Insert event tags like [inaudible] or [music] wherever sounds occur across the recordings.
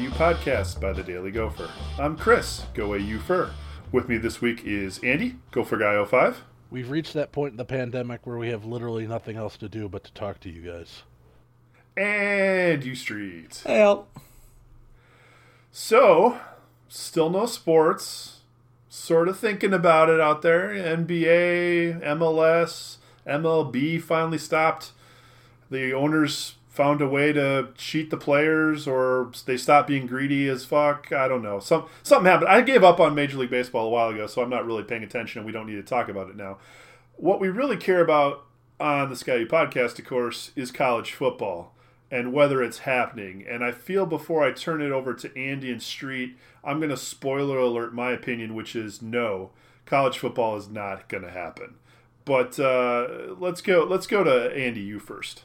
Hello, and welcome to the Sky U podcast by the Daily Gopher. I'm Chris, GoAUpher. With me this week is Andy, Gopher Guy 05. We've reached that point in the pandemic where we have literally nothing else to do but to talk to you guys. And UStreet. Well, So, still no sports. Sort of thinking about it out there. NBA, MLS, MLB finally stopped. The owners found a way to cheat the players, or they stopped being greedy as fuck. I don't know. Some something happened. I gave up on Major League Baseball a while ago, so I'm not really paying attention, and we don't need to talk about it now. What we really care about on the Sky podcast, of course, is college football and whether it's happening. And I feel before I turn it over to Andy and Street, I'm going to spoiler alert my opinion, which is no, college football is not going to happen. But uh, let's go. Let's go to Andy. You first.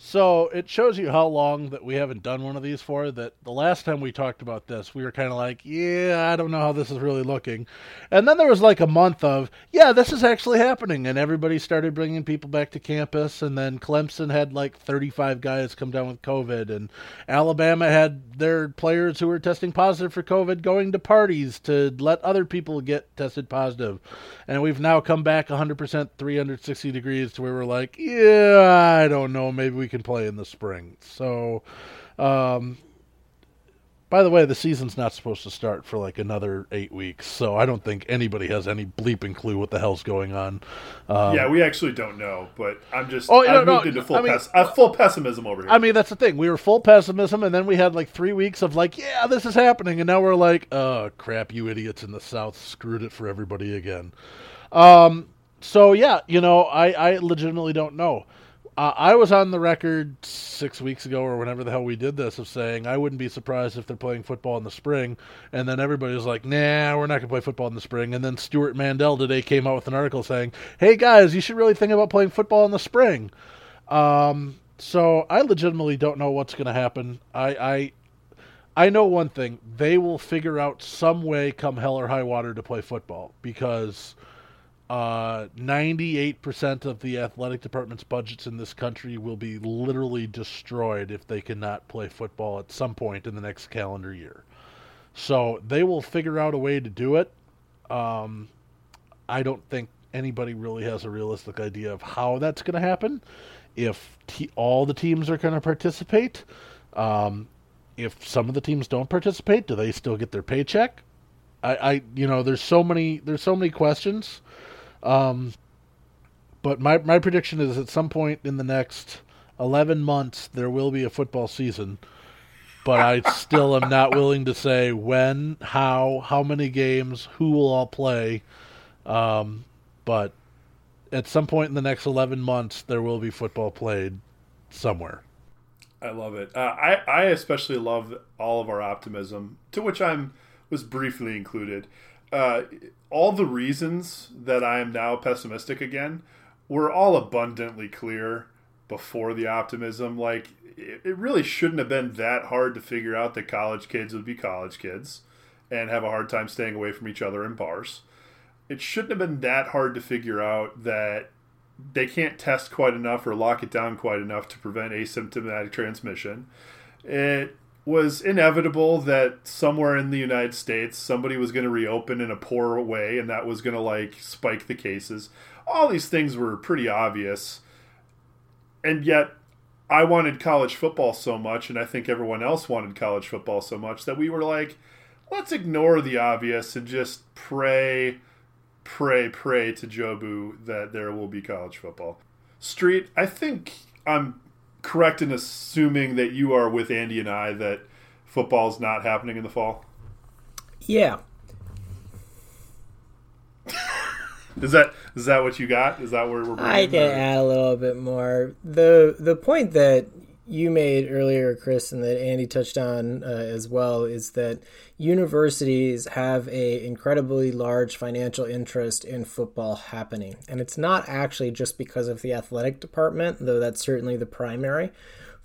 So it shows you how long that we haven't done one of these for. That the last time we talked about this, we were kind of like, yeah, I don't know how this is really looking. And then there was like a month of, yeah, this is actually happening. And everybody started bringing people back to campus. And then Clemson had like 35 guys come down with COVID. And Alabama had their players who were testing positive for COVID going to parties to let other people get tested positive. And we've now come back 100% 360 degrees to where we're like, yeah, I don't know, maybe we can play in the spring. So, um, by the way, the season's not supposed to start for like another eight weeks, so I don't think anybody has any bleeping clue what the hell's going on. Um, yeah, we actually don't know, but I'm just. Oh, I no, no, moved into full, I mean- pes- uh, full pessimism over here. I mean, that's the thing. We were full pessimism, and then we had like three weeks of like, yeah, this is happening, and now we're like, oh crap, you idiots in the South screwed it for everybody again. Um, so yeah, you know, I I legitimately don't know. Uh, I was on the record six weeks ago or whenever the hell we did this of saying I wouldn't be surprised if they're playing football in the spring, and then everybody was like, "Nah, we're not going to play football in the spring." And then Stewart Mandel today came out with an article saying, "Hey guys, you should really think about playing football in the spring." Um, so I legitimately don't know what's going to happen. I, I I know one thing: they will figure out some way, come hell or high water, to play football because uh, 98% of the athletic department's budgets in this country will be literally destroyed if they cannot play football at some point in the next calendar year. So they will figure out a way to do it. Um, I don't think anybody really has a realistic idea of how that's going to happen. If all the teams are going to participate, um, if some of the teams don't participate, do they still get their paycheck? I, I, you know, there's so many, there's so many questions. Um, but my my prediction is at some point in the next 11 months there will be a football season. But I still am not willing to say when, how, how many games, who will all play. Um, but at some point in the next 11 months there will be football played somewhere. I love it. Uh, I I especially love all of our optimism, to which I'm was briefly included. Uh, all the reasons that I am now pessimistic again were all abundantly clear before the optimism. Like it, it really shouldn't have been that hard to figure out that college kids would be college kids and have a hard time staying away from each other in bars. It shouldn't have been that hard to figure out that they can't test quite enough or lock it down quite enough to prevent asymptomatic transmission. It was inevitable that somewhere in the United States somebody was going to reopen in a poor way and that was going to like spike the cases. All these things were pretty obvious. And yet I wanted college football so much and I think everyone else wanted college football so much that we were like let's ignore the obvious and just pray pray, pray to Jobu that there will be college football. Street, I think I'm correct in assuming that you are with Andy and I that football's not happening in the fall. yeah. [laughs] Is that is that what you got? Is that where we're? I can add a little bit more. the The point that you made earlier, Chris, and that Andy touched on uh, as well, is that universities have a incredibly large financial interest in football happening, and it's not actually just because of the athletic department, though that's certainly the primary.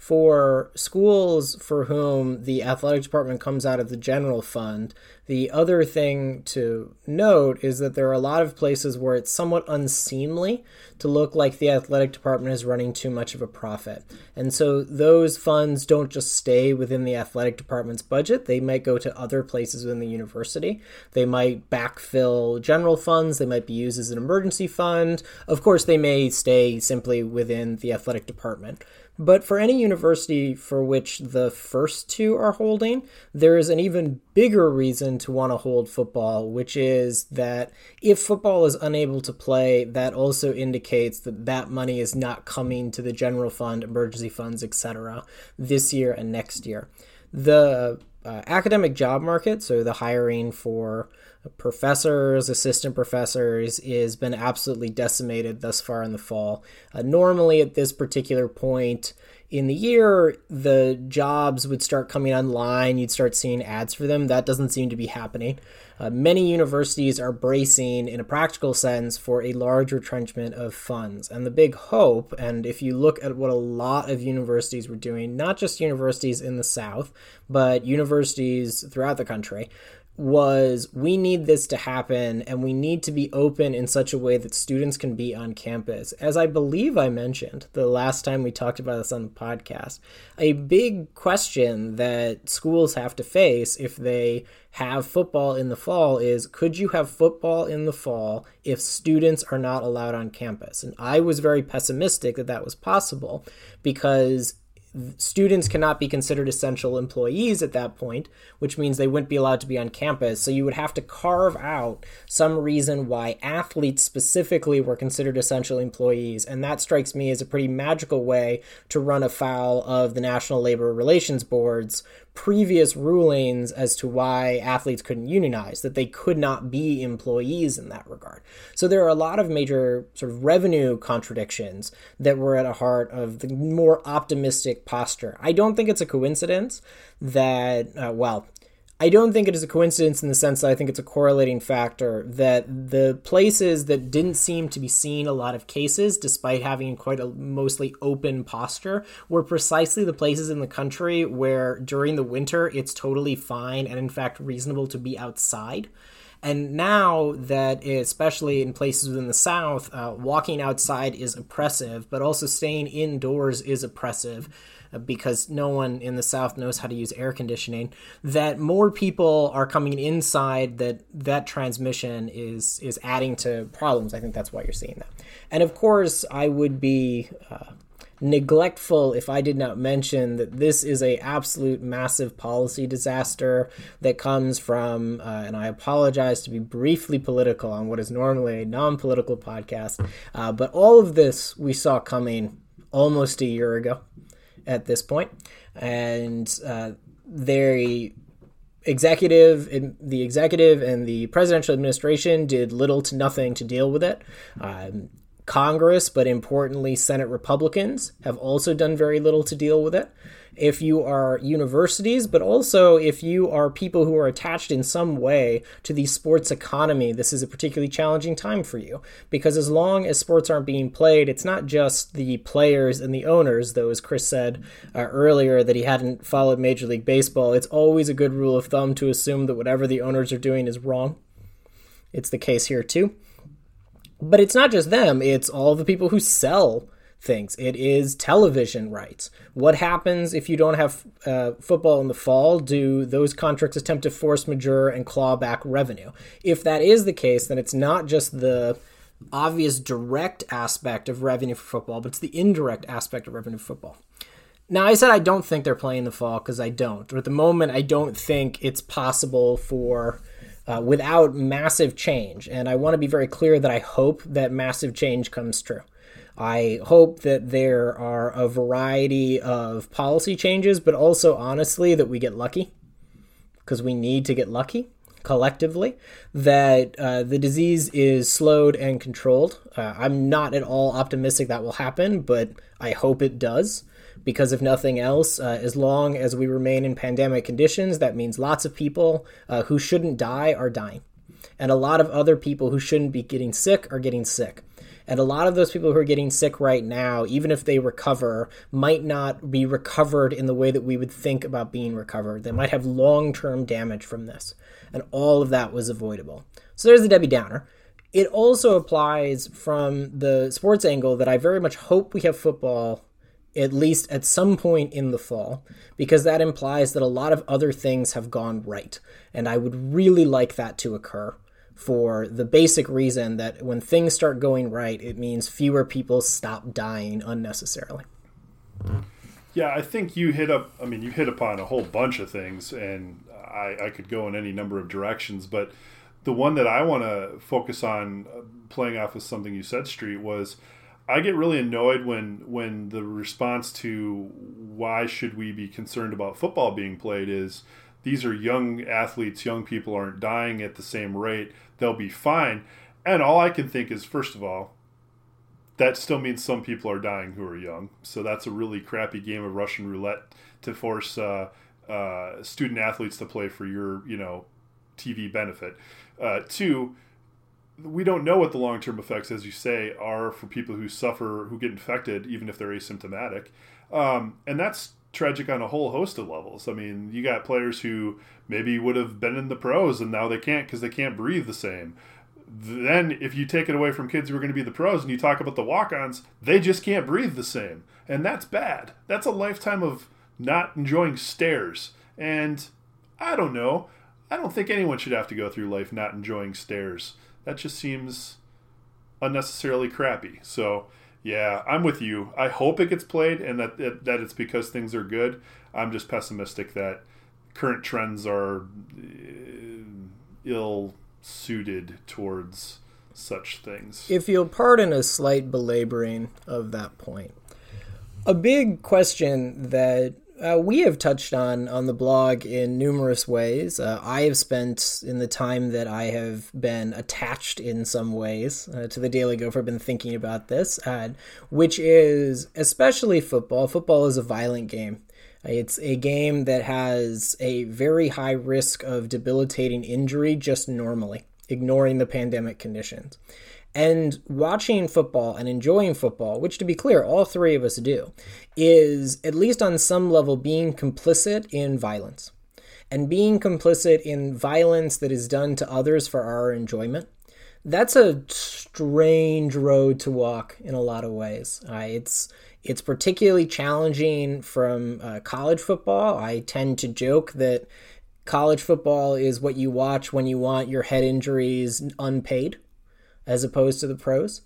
For schools for whom the athletic department comes out of the general fund, the other thing to note is that there are a lot of places where it's somewhat unseemly to look like the athletic department is running too much of a profit. And so those funds don't just stay within the athletic department's budget, they might go to other places within the university. They might backfill general funds, they might be used as an emergency fund. Of course, they may stay simply within the athletic department. But for any university for which the first two are holding, there is an even bigger reason to want to hold football, which is that if football is unable to play, that also indicates that that money is not coming to the general fund, emergency funds, etc., this year and next year. The uh, academic job market, so the hiring for professors, assistant professors, has been absolutely decimated thus far in the fall. Uh, normally, at this particular point in the year, the jobs would start coming online. You'd start seeing ads for them. That doesn't seem to be happening. Uh, many universities are bracing, in a practical sense, for a large retrenchment of funds. And the big hope, and if you look at what a lot of universities were doing, not just universities in the South, but universities throughout the country, was we need this to happen and we need to be open in such a way that students can be on campus. As I believe I mentioned the last time we talked about this on the podcast, a big question that schools have to face if they have football in the fall is could you have football in the fall if students are not allowed on campus? And I was very pessimistic that that was possible because students cannot be considered essential employees at that point, which means they wouldn't be allowed to be on campus. So you would have to carve out some reason why athletes specifically were considered essential employees. And that strikes me as a pretty magical way to run afoul of the National Labor Relations Board's previous rulings as to why athletes couldn't unionize, that they could not be employees in that regard. So there are a lot of major sort of revenue contradictions that were at the heart of the more optimistic posture. I don't think it's a coincidence that, uh, well, I don't think it is a coincidence in the sense that I think it's a correlating factor that the places that didn't seem to be seeing a lot of cases, despite having quite a mostly open posture, were precisely the places in the country where during the winter it's totally fine and, in fact, reasonable to be outside. And now that, especially in places within the South, uh, walking outside is oppressive, but also staying indoors is oppressive because no one in the South knows how to use air conditioning, that more people are coming inside, that that transmission is is adding to problems. I think that's why you're seeing that. And of course, I would be. Uh, neglectful if I did not mention that this is a absolute massive policy disaster that comes from, uh, and I apologize to be briefly political on what is normally a non-political podcast, uh, but all of this we saw coming almost a year ago at this point, and uh, executive the executive and the presidential administration did little to nothing to deal with it. Um, Congress, but importantly, Senate Republicans have also done very little to deal with it if you are universities, but also if you are people who are attached in some way to the sports economy, this is a particularly challenging time for you. Because as long as sports aren't being played, it's not just the players and the owners, though, as Chris said uh, earlier that he hadn't followed Major League Baseball, it's always a good rule of thumb to assume that whatever the owners are doing is wrong. It's the case here, too. But it's not just them, it's all the people who sell things. It is television rights. What happens if you don't have uh, football in the fall? Do those contracts attempt to force majeure and claw back revenue? If that is the case, then it's not just the obvious direct aspect of revenue for football, but it's the indirect aspect of revenue for football. Now, I said I don't think they're playing the fall because I don't. Or at the moment, I don't think it's possible for. Uh, without massive change. And I want to be very clear that I hope that massive change comes true. I hope that there are a variety of policy changes, but also honestly that we get lucky because we need to get lucky collectively that uh, the disease is slowed and controlled. Uh, I'm not at all optimistic that will happen, but I hope it does. Because if nothing else, uh, as long as we remain in pandemic conditions, that means lots of people uh, who shouldn't die are dying. And a lot of other people who shouldn't be getting sick are getting sick. And a lot of those people who are getting sick right now, even if they recover, might not be recovered in the way that we would think about being recovered. They might have long term damage from this. And all of that was avoidable. So there's the Debbie Downer. It also applies from the sports angle that I very much hope we have football at least at some point in the fall, because that implies that a lot of other things have gone right. And I would really like that to occur for the basic reason that when things start going right, it means fewer people stop dying unnecessarily. Yeah, I think you hit up. I mean, you hit upon a whole bunch of things, and I, I could go in any number of directions. But the one that I want to focus on, uh, playing off of something you said, Street, was I get really annoyed when when the response to why should we be concerned about football being played is these are young athletes, young people aren't dying at the same rate, they'll be fine. And all I can think is first of all, that still means some people are dying who are young. So that's a really crappy game of Russian roulette to force uh, uh, student athletes to play for your, you know, TV benefit. Uh, two, we don't know what the long term effects, as you say, are for people who suffer, who get infected, even if they're asymptomatic. Um, and that's tragic on a whole host of levels. I mean, you got players who maybe would have been in the pros and now they can't because they can't breathe the same then if you take it away from kids who are going to be the pros and you talk about the walk-ons, they just can't breathe the same. And that's bad. That's a lifetime of not enjoying stairs. And I don't know. I don't think anyone should have to go through life not enjoying stairs. That just seems unnecessarily crappy. So, yeah, I'm with you. I hope it gets played and that that, that it's because things are good. I'm just pessimistic that current trends are uh, ill suited towards such things. If you'll pardon a slight belaboring of that point, a big question that uh, we have touched on on the blog in numerous ways. Uh, I have spent in the time that I have been attached in some ways uh, to the Daily Gopher, been thinking about this, uh, which is especially football. Football is a violent game. It's a game that has a very high risk of debilitating injury just normally, ignoring the pandemic conditions. And watching football and enjoying football, which to be clear, all three of us do, is at least on some level being complicit in violence. And being complicit in violence that is done to others for our enjoyment. That's a strange road to walk in a lot of ways. Uh, it's it's particularly challenging from uh, college football. I tend to joke that college football is what you watch when you want your head injuries unpaid, as opposed to the pros.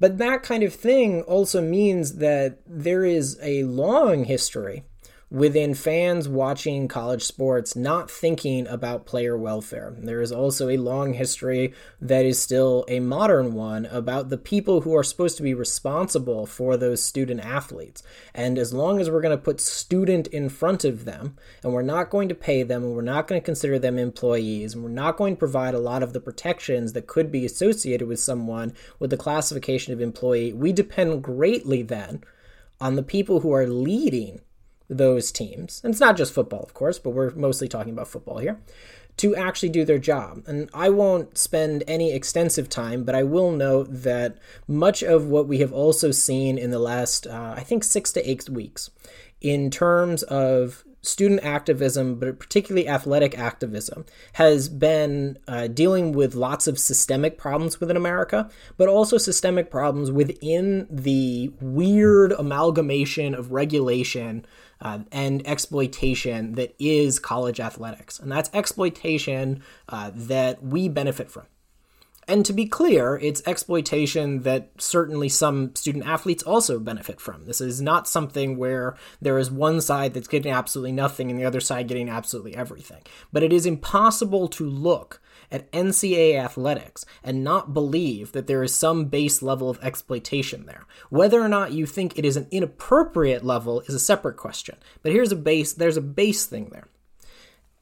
But that kind of thing also means that there is a long history within fans watching college sports not thinking about player welfare. There is also a long history that is still a modern one about the people who are supposed to be responsible for those student athletes. And as long as we're going to put student in front of them, and we're not going to pay them, and we're not going to consider them employees, and we're not going to provide a lot of the protections that could be associated with someone with the classification of employee, we depend greatly then on the people who are leading those teams, and it's not just football, of course, but we're mostly talking about football here, to actually do their job. And I won't spend any extensive time, but I will note that much of what we have also seen in the last, uh, I think, six to eight weeks, in terms of student activism, but particularly athletic activism, has been uh, dealing with lots of systemic problems within America, but also systemic problems within the weird amalgamation of regulation uh, and exploitation that is college athletics. And that's exploitation uh, that we benefit from. And to be clear, it's exploitation that certainly some student athletes also benefit from. This is not something where there is one side that's getting absolutely nothing and the other side getting absolutely everything. But it is impossible to look at NCAA athletics and not believe that there is some base level of exploitation there. Whether or not you think it is an inappropriate level is a separate question. But here's a base there's a base thing there.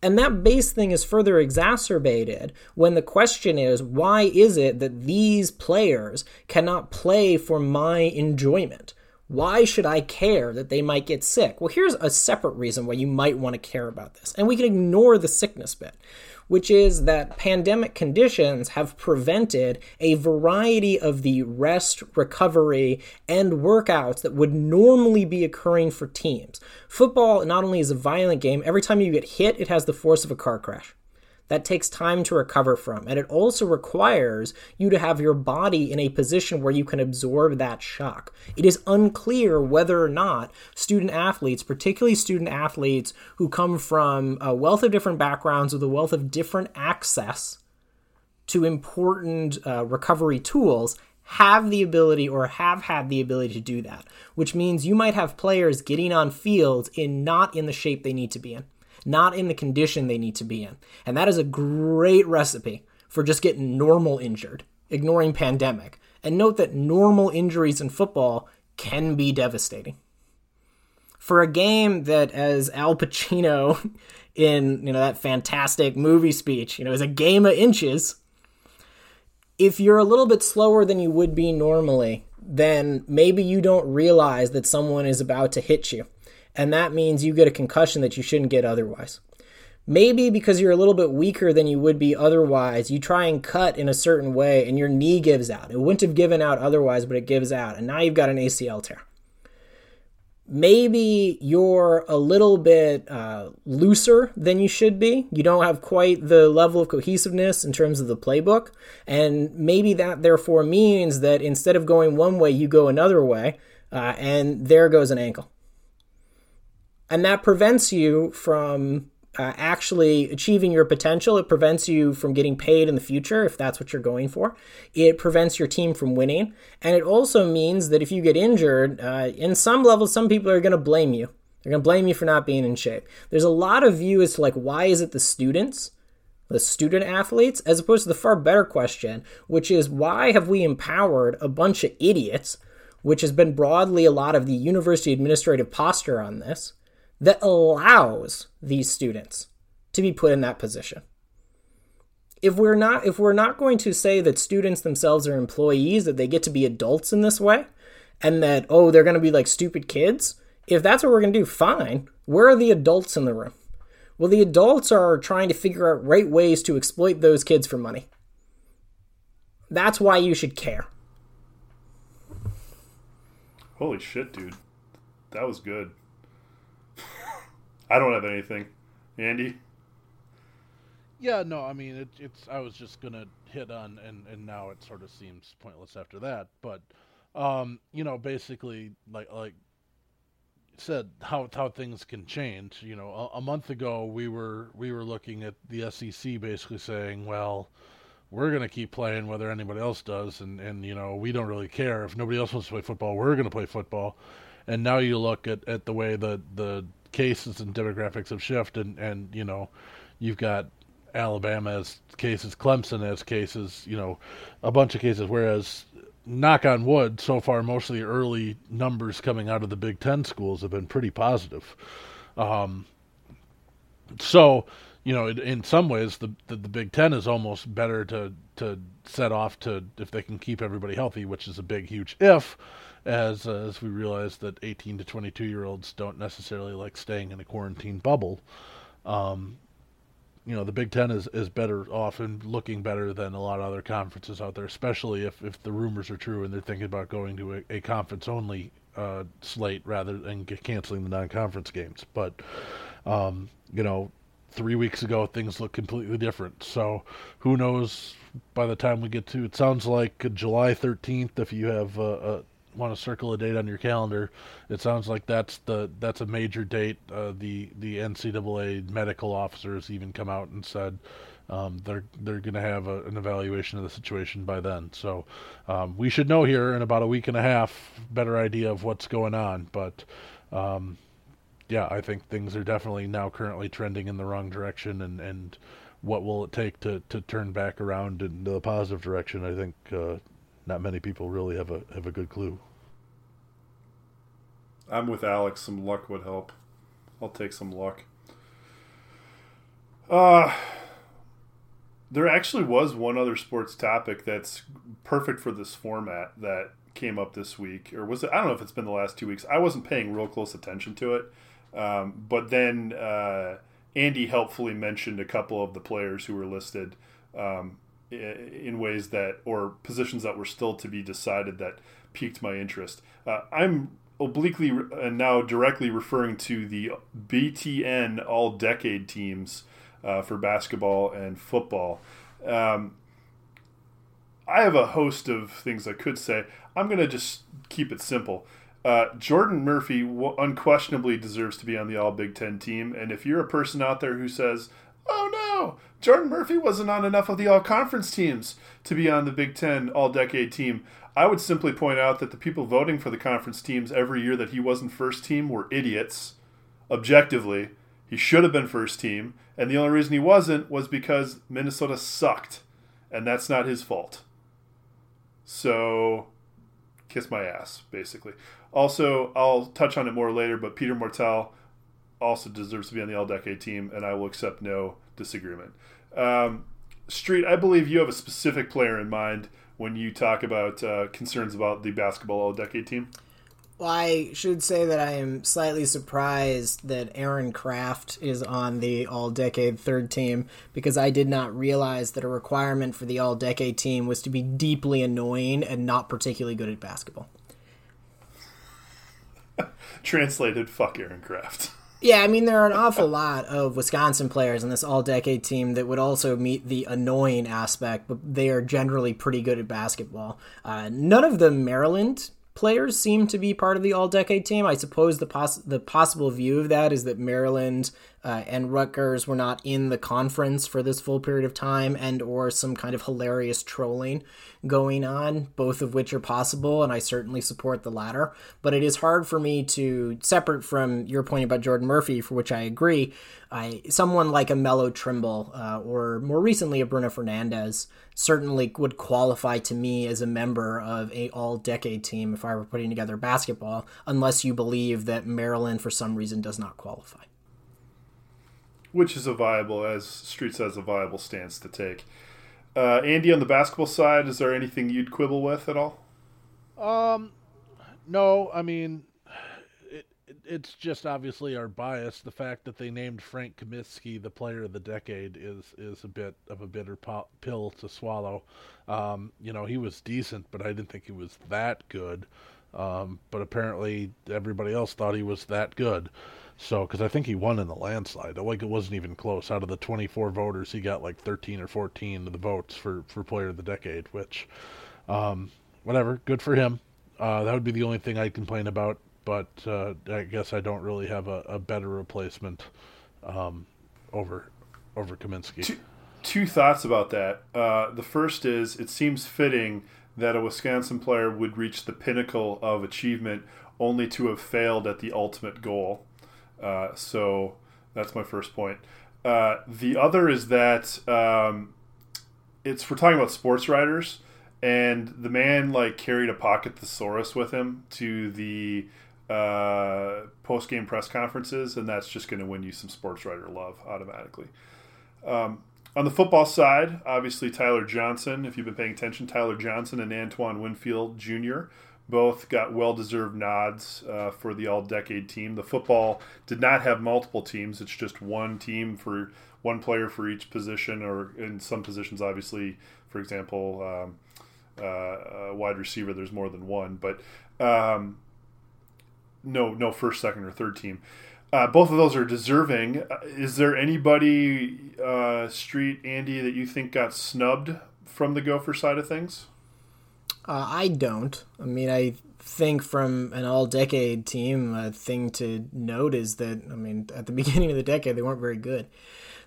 And that base thing is further exacerbated when the question is why is it that these players cannot play for my enjoyment? Why should I care that they might get sick? Well, here's a separate reason why you might want to care about this. And we can ignore the sickness bit which is that pandemic conditions have prevented a variety of the rest, recovery, and workouts that would normally be occurring for teams. Football not only is a violent game, every time you get hit, it has the force of a car crash that takes time to recover from. And it also requires you to have your body in a position where you can absorb that shock. It is unclear whether or not student athletes, particularly student athletes who come from a wealth of different backgrounds with a wealth of different access to important uh, recovery tools, have the ability or have had the ability to do that, which means you might have players getting on fields in not in the shape they need to be in not in the condition they need to be in. And that is a great recipe for just getting normal injured, ignoring pandemic. And note that normal injuries in football can be devastating. For a game that, as Al Pacino [laughs] in you know that fantastic movie speech, you know, is a game of inches. If you're a little bit slower than you would be normally, then maybe you don't realize that someone is about to hit you and that means you get a concussion that you shouldn't get otherwise. Maybe because you're a little bit weaker than you would be otherwise, you try and cut in a certain way and your knee gives out. It wouldn't have given out otherwise, but it gives out, and now you've got an ACL tear. Maybe you're a little bit uh, looser than you should be. You don't have quite the level of cohesiveness in terms of the playbook. And maybe that therefore means that instead of going one way, you go another way, uh, and there goes an ankle and that prevents you from uh, actually achieving your potential. It prevents you from getting paid in the future if that's what you're going for. It prevents your team from winning. And it also means that if you get injured, uh, in some levels, some people are going to blame you. They're going to blame you for not being in shape. There's a lot of view as to like, why is it the students? The student athletes, as opposed to the far better question, which is why have we empowered a bunch of idiots, which has been broadly a lot of the university administrative posture on this, that allows these students to be put in that position. If we're not if we're not going to say that students themselves are employees that they get to be adults in this way and that oh they're going to be like stupid kids, if that's what we're going to do fine. Where are the adults in the room? Well, the adults are trying to figure out right ways to exploit those kids for money. That's why you should care. Holy shit, dude. That was good. I don't have anything. Andy? Yeah, no, I mean it, it's. I was just gonna hit on, and and now it sort of seems pointless after that. But, um, you know, basically, like like said, how how things can change. You know, a, a month ago we were we were looking at the SEC basically saying, well, we're to keep playing whether anybody else does and and you know we don't really care if nobody else wants to play football we're to play football and now you look at, at the way the the cases and demographics have shifted, and, and you know, you've got Alabama as cases, Clemson as cases, you know, a bunch of cases. Whereas, knock on wood, so far, most of the early numbers coming out of the Big Ten schools have been pretty positive. Um, so, you know, in some ways, the, the, the Big Ten is almost better to to set off to if they can keep everybody healthy, which is a big, huge if as uh, as we realize that 18 to 22 year olds don't necessarily like staying in a quarantine bubble. Um, you know, the Big Ten is, is better off and looking better than a lot of other conferences out there, especially if, if the rumors are true and they're thinking about going to a, a conference only uh, slate rather than canceling the non conference games. But, um, you know, three weeks ago things look completely different. So who knows by the time we get to it sounds like July 13th if you have a, want to circle a date on your calendar, it sounds like that's the that's a major date. Uh, the the NCAA medical officers even come out and said um, they're they're going to have a, an evaluation of the situation by then. So um, we should know here in about a week and a half better idea of what's going on. But um, yeah, I think things are definitely now currently trending in the wrong direction, and and what will it take to to turn back around in the positive direction? I think. Uh, not many people really have a have a good clue. I'm with Alex. Some luck would help. I'll take some luck. Uh there actually was one other sports topic that's perfect for this format that came up this week, or was it? I don't know if it's been the last two weeks. I wasn't paying real close attention to it, um, but then uh, Andy helpfully mentioned a couple of the players who were listed um, in ways that, or positions that were still to be decided that piqued my interest. Uh, I'm obliquely and now directly referring to the BTN All Decade teams uh, for basketball and football. Um, I have a host of things I could say. I'm going to just keep it simple. Uh, Jordan Murphy unquestionably deserves to be on the All Big Ten team. And if you're a person out there who says, oh no, Jordan Murphy wasn't on enough of the All Conference teams to be on the Big Ten All Decade team, I would simply point out that the people voting for the conference teams every year that he wasn't first team were idiots, objectively. He should have been first team. And the only reason he wasn't was because Minnesota sucked. And that's not his fault. So, kiss my ass, basically. Also, I'll touch on it more later, but Peter Mortell also deserves to be on the All Decade team, and I will accept no disagreement. Um, Street, I believe you have a specific player in mind when you talk about uh, concerns about the basketball All Decade team. Well, I should say that I am slightly surprised that Aaron Craft is on the All Decade third team because I did not realize that a requirement for the All Decade team was to be deeply annoying and not particularly good at basketball. [laughs] Translated, fuck Aaron Craft. [laughs] Yeah, I mean, there are an awful lot of Wisconsin players in this all decade team that would also meet the annoying aspect, but they are generally pretty good at basketball. Uh, none of the Maryland players seem to be part of the all decade team. I suppose the poss- the possible view of that is that Maryland uh, and Rutgers were not in the conference for this full period of time and or some kind of hilarious trolling going on, both of which are possible, and I certainly support the latter. But it is hard for me to, separate from your point about Jordan Murphy, for which I agree, I, someone like a Melo Trimble uh, or more recently a Bruno Fernando certainly would qualify to me as a member of a all-decade team if I were putting together basketball, unless you believe that Maryland for some reason does not qualify. Which is a viable, as Street says, a viable stance to take. Uh, Andy, on the basketball side, is there anything you'd quibble with at all? Um, no. I mean, it, it, it's just obviously our bias. The fact that they named Frank Kaminsky the player of the decade is is a bit of a bitter pill to swallow. Um, you know, he was decent, but I didn't think he was that good. Um, but apparently, everybody else thought he was that good. So, because I think he won in the landslide, like it wasn't even close. Out of the 24 voters, he got like 13 or 14 of the votes for for Player of the Decade. Which, um, whatever, good for him. Uh, that would be the only thing I'd complain about. But uh, I guess I don't really have a, a better replacement um, over over Kaminsky. Two, two thoughts about that. Uh, the first is it seems fitting that a Wisconsin player would reach the pinnacle of achievement only to have failed at the ultimate goal. Uh, so that's my first point. Uh, the other is that um, it's we're talking about sports writers, and the man like carried a pocket thesaurus with him to the uh, post game press conferences, and that's just going to win you some sports writer love automatically. Um, on the football side, obviously Tyler Johnson. If you've been paying attention, Tyler Johnson and Antoine Winfield Jr. Both got well deserved nods uh, for the all decade team. The football did not have multiple teams, it's just one team for one player for each position, or in some positions, obviously, for example, um, uh, wide receiver, there's more than one, but um, no, no first, second, or third team. Uh, both of those are deserving. Uh, is there anybody, uh, Street Andy, that you think got snubbed from the Gopher side of things? Uh, I don't. I mean, I think from an all decade team, a thing to note is that, I mean, at the [laughs] beginning of the decade, they weren't very good.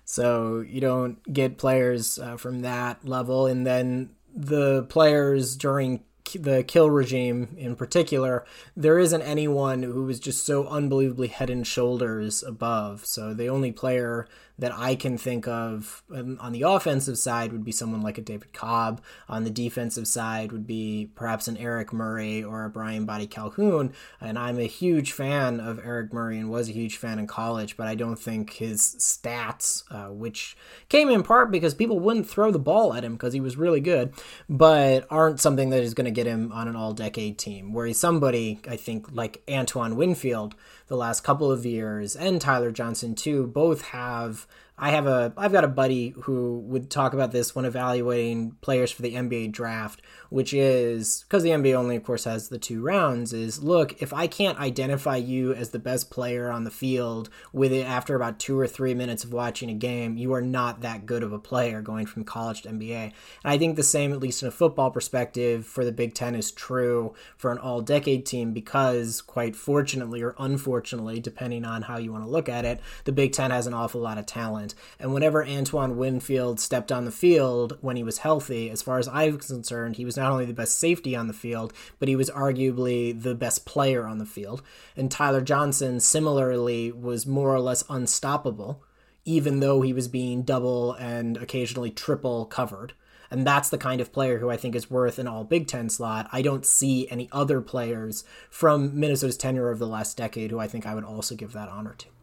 So you don't get players uh, from that level. And then the players during the Kill regime in particular, there isn't anyone who is just so unbelievably head and shoulders above. So the only player that I can think of um, on the offensive side would be someone like a David Cobb. On the defensive side would be perhaps an Eric Murray or a Briean Boddy-Calhoun. And I'm a huge fan of Eric Murray and was a huge fan in college, but I don't think his stats, uh, which came in part because people wouldn't throw the ball at him because he was really good, but aren't something that is going to get him on an all-decade team. Where he's somebody I think like Antoine Winfield, the last couple of years, and Tyler Johnson too, both have I have a I've got a buddy who would talk about this when evaluating players for the NBA draft, which is because the NBA only of course has the two rounds is look, if I can't identify you as the best player on the field with it after about 2 or 3 minutes of watching a game, you are not that good of a player going from college to NBA. And I think the same at least in a football perspective for the Big 10 is true for an all-decade team because quite fortunately or unfortunately depending on how you want to look at it, the Big 10 has an awful lot of talent talent. And whenever Antoine Winfield stepped on the field when he was healthy, as far as I was concerned, he was not only the best safety on the field, but he was arguably the best player on the field. And Tyler Johnson, similarly, was more or less unstoppable, even though he was being double and occasionally triple covered. And that's the kind of player who I think is worth an all Big Ten slot. I don't see any other players from Minnesota's tenure of the last decade who I think I would also give that honor to.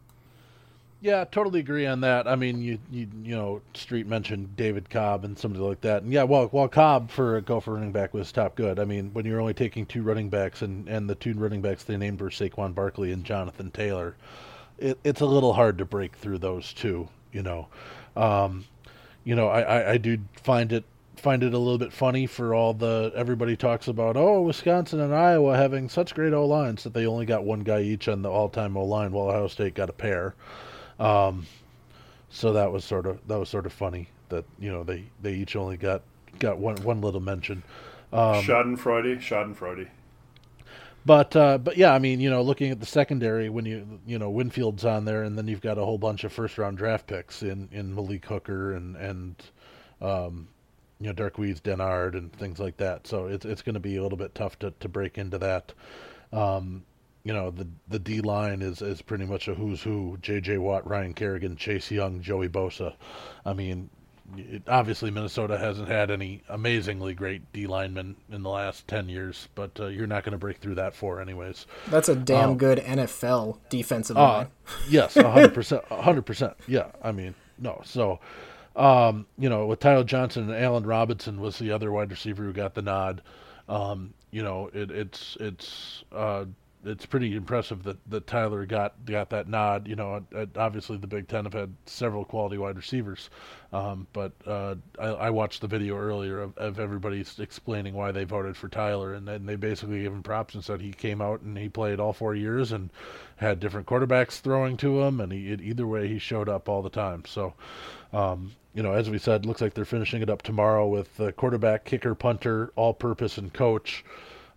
Yeah, totally agree on that. I mean, you you you know, Street mentioned David Cobb and somebody like that, and yeah, well, while Cobb for a Gopher running back was top good. I mean, when you're only taking two running backs and and the two running backs they named were Saquon Barkley and Jonathan Taylor, it, it's a little hard to break through those two. You know, um, you know, I, I I do find it find it a little bit funny for all the everybody talks about oh Wisconsin and Iowa having such great O lines that they only got one guy each on the all time O line while Ohio State got a pair. Um, so that was sort of that was sort of funny that you know they they each only got got one one little mention. Um, Schadenfreude, Schadenfreude. But uh, but yeah, I mean, you know, looking at the secondary when you you know Winfield's on there, and then you've got a whole bunch of first round draft picks in in Malik Hooker and and um, you know Darqueze Dennard and things like that. So it's it's going to be a little bit tough to to break into that. Um, you know the the D line is is pretty much a who's who: J.J. Watt, Ryan Kerrigan, Chase Young, Joey Bosa. I mean, it, obviously Minnesota hasn't had any amazingly great D linemen in the last ten years, but uh, you're not going to break through that four anyways. That's a damn um, good NFL defensive uh, line. [laughs] yes, hundred percent, hundred percent. Yeah, I mean, no, so. Um, you know, with Tyler Johnson and Allen Robinson was the other wide receiver who got the nod. Um, you know, it, it's it's uh, it's pretty impressive that, that Tyler got got that nod. You know, obviously the Big Ten have had several quality wide receivers, um, but uh, I, I, watched the video earlier of, of everybody explaining why they voted for Tyler, and then they basically gave him props and said he came out and he played all four years and had different quarterbacks throwing to him, and he either way he showed up all the time. So. Um, you know, as we said, looks like they're finishing it up tomorrow with the quarterback, kicker, punter, all-purpose, and coach.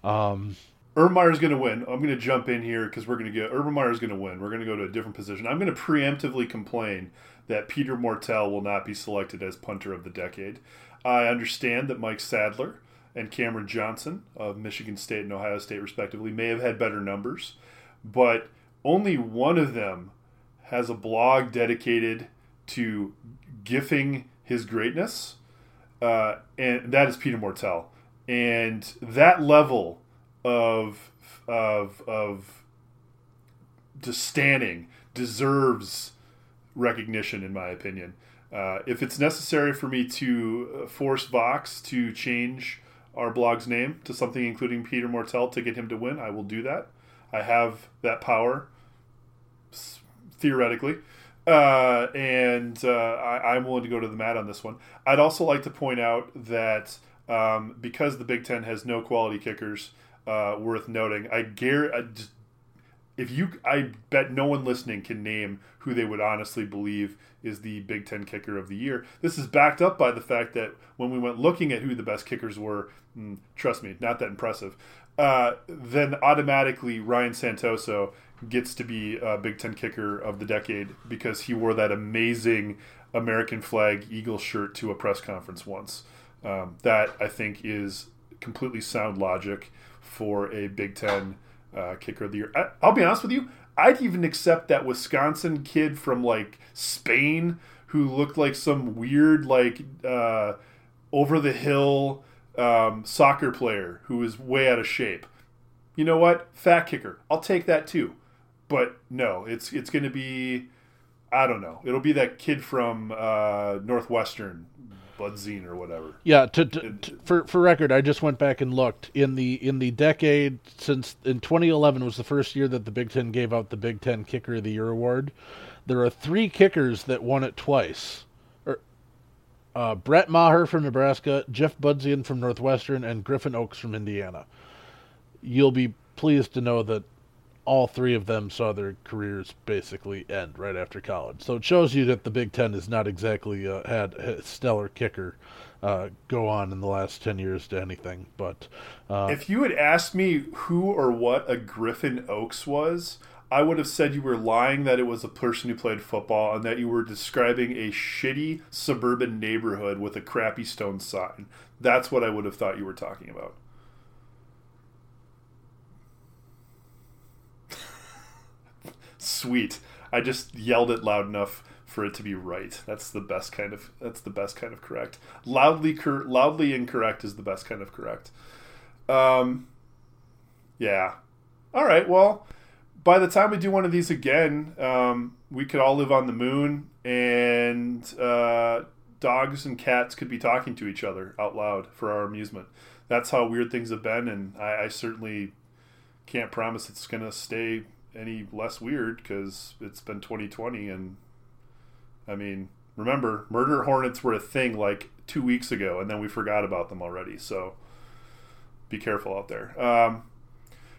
Um, Urban going to win. I'm going to jump in here because we're going to get Urban Meyer's going to win. We're going to go to a different position. I'm going to preemptively complain that Peter Mortell will not be selected as punter of the decade. I understand that Mike Sadler and Cameron Johnston of Michigan State and Ohio State, respectively, may have had better numbers, but only one of them has a blog dedicated to gifting his greatness, uh, and that is Peter Mortell. And that level of of of standing deserves recognition, in my opinion. Uh, if it's necessary for me to uh, force Vox to change our blog's name to something including Peter Mortell to get him to win, I will do that. I have that power, theoretically. Uh, and uh, I, am willing to go to the mat on this one. I'd also like to point out that um, because the Big Ten has no quality kickers, uh, worth noting. I guarantee, if you, I bet no one listening can name who they would honestly believe is the Big Ten kicker of the year. This is backed up by the fact that when we went looking at who the best kickers were, mm, trust me, not that impressive. Uh, then automatically Ryan Santoso gets to be a Big Ten kicker of the decade because he wore that amazing American flag eagle shirt to a press conference once. Um, that I think is completely sound logic for a Big Ten uh, kicker of the year. I, will be honest with you, I'd even accept that Wisconsin kid from like Spain who looked like some weird like uh, over the hill um, soccer player who was way out of shape. You know what? Fat kicker. I'll take that too. But no, it's it's going to be. I don't know. It'll be that kid from uh, Northwestern, Budzien or whatever. Yeah, to, to, to, for for record, I just went back and looked in the in the decade since in 2011 was the first year that the Big Ten gave out the Big Ten Kicker of the Year award. There are three kickers that won it twice. Er, uh, Brett Maher from Nebraska, Jeff Budzien from Northwestern, and Griffin Oakes from Indiana. You'll be pleased to know that all three of them saw their careers basically end right after college. So it shows you that the Big Ten has not exactly uh, had a stellar kicker uh, go on in the last 10 years to anything. But uh, if you had asked me who or what a Griffin Oakes was, I would have said you were lying that it was a person who played football and that you were describing a shitty suburban neighborhood with a crappy stone sign. That's what I would have thought you were talking about. Sweet. I just yelled it loud enough for it to be right. That's the best kind of that's the best kind of correct. Loudly cor- loudly incorrect is the best kind of correct. Um yeah. All right. Well, by the time we do one of these again, um, we could all live on the moon and uh, dogs and cats could be talking to each other out loud for our amusement. That's how weird things have been, and I, I certainly can't promise it's going to stay any less weird because it's been 2020 and i mean remember murder hornets were a thing like two weeks ago and then we forgot about them already so be careful out there. Um,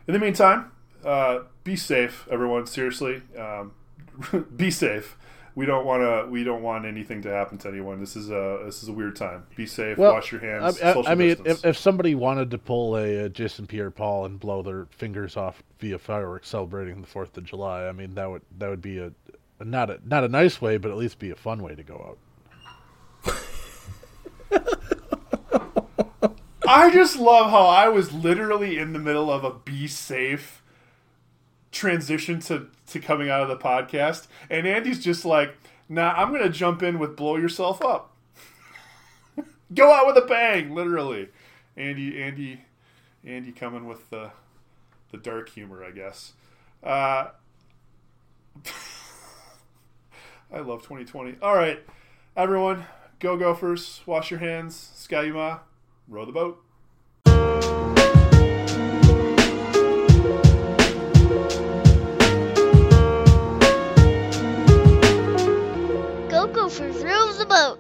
in the meantime uh, be safe everyone seriously. Um, [laughs] be safe we don't want to we don't want anything to happen to anyone. This is a this is a weird time. Be safe well, wash your hands i, I, I mean if, if somebody wanted to pull a, a, Jason Pierre-Paul and blow their fingers off via fireworks celebrating the fourth of july i mean that would that would be a, a not a not a nice way but at least be a fun way to go out. I just love how i was literally in the middle of a be safe transition to to coming out of the podcast, and Andy's just like, "Nah, I'm gonna jump in with blow yourself up, [laughs] go out with a bang, literally." Andy, Andy, Andy coming with the the dark humor, I guess. Uh, [laughs] I love 2020. All right, everyone, go Gophers, wash your hands, Ski-U-Mah, row the boat. boat.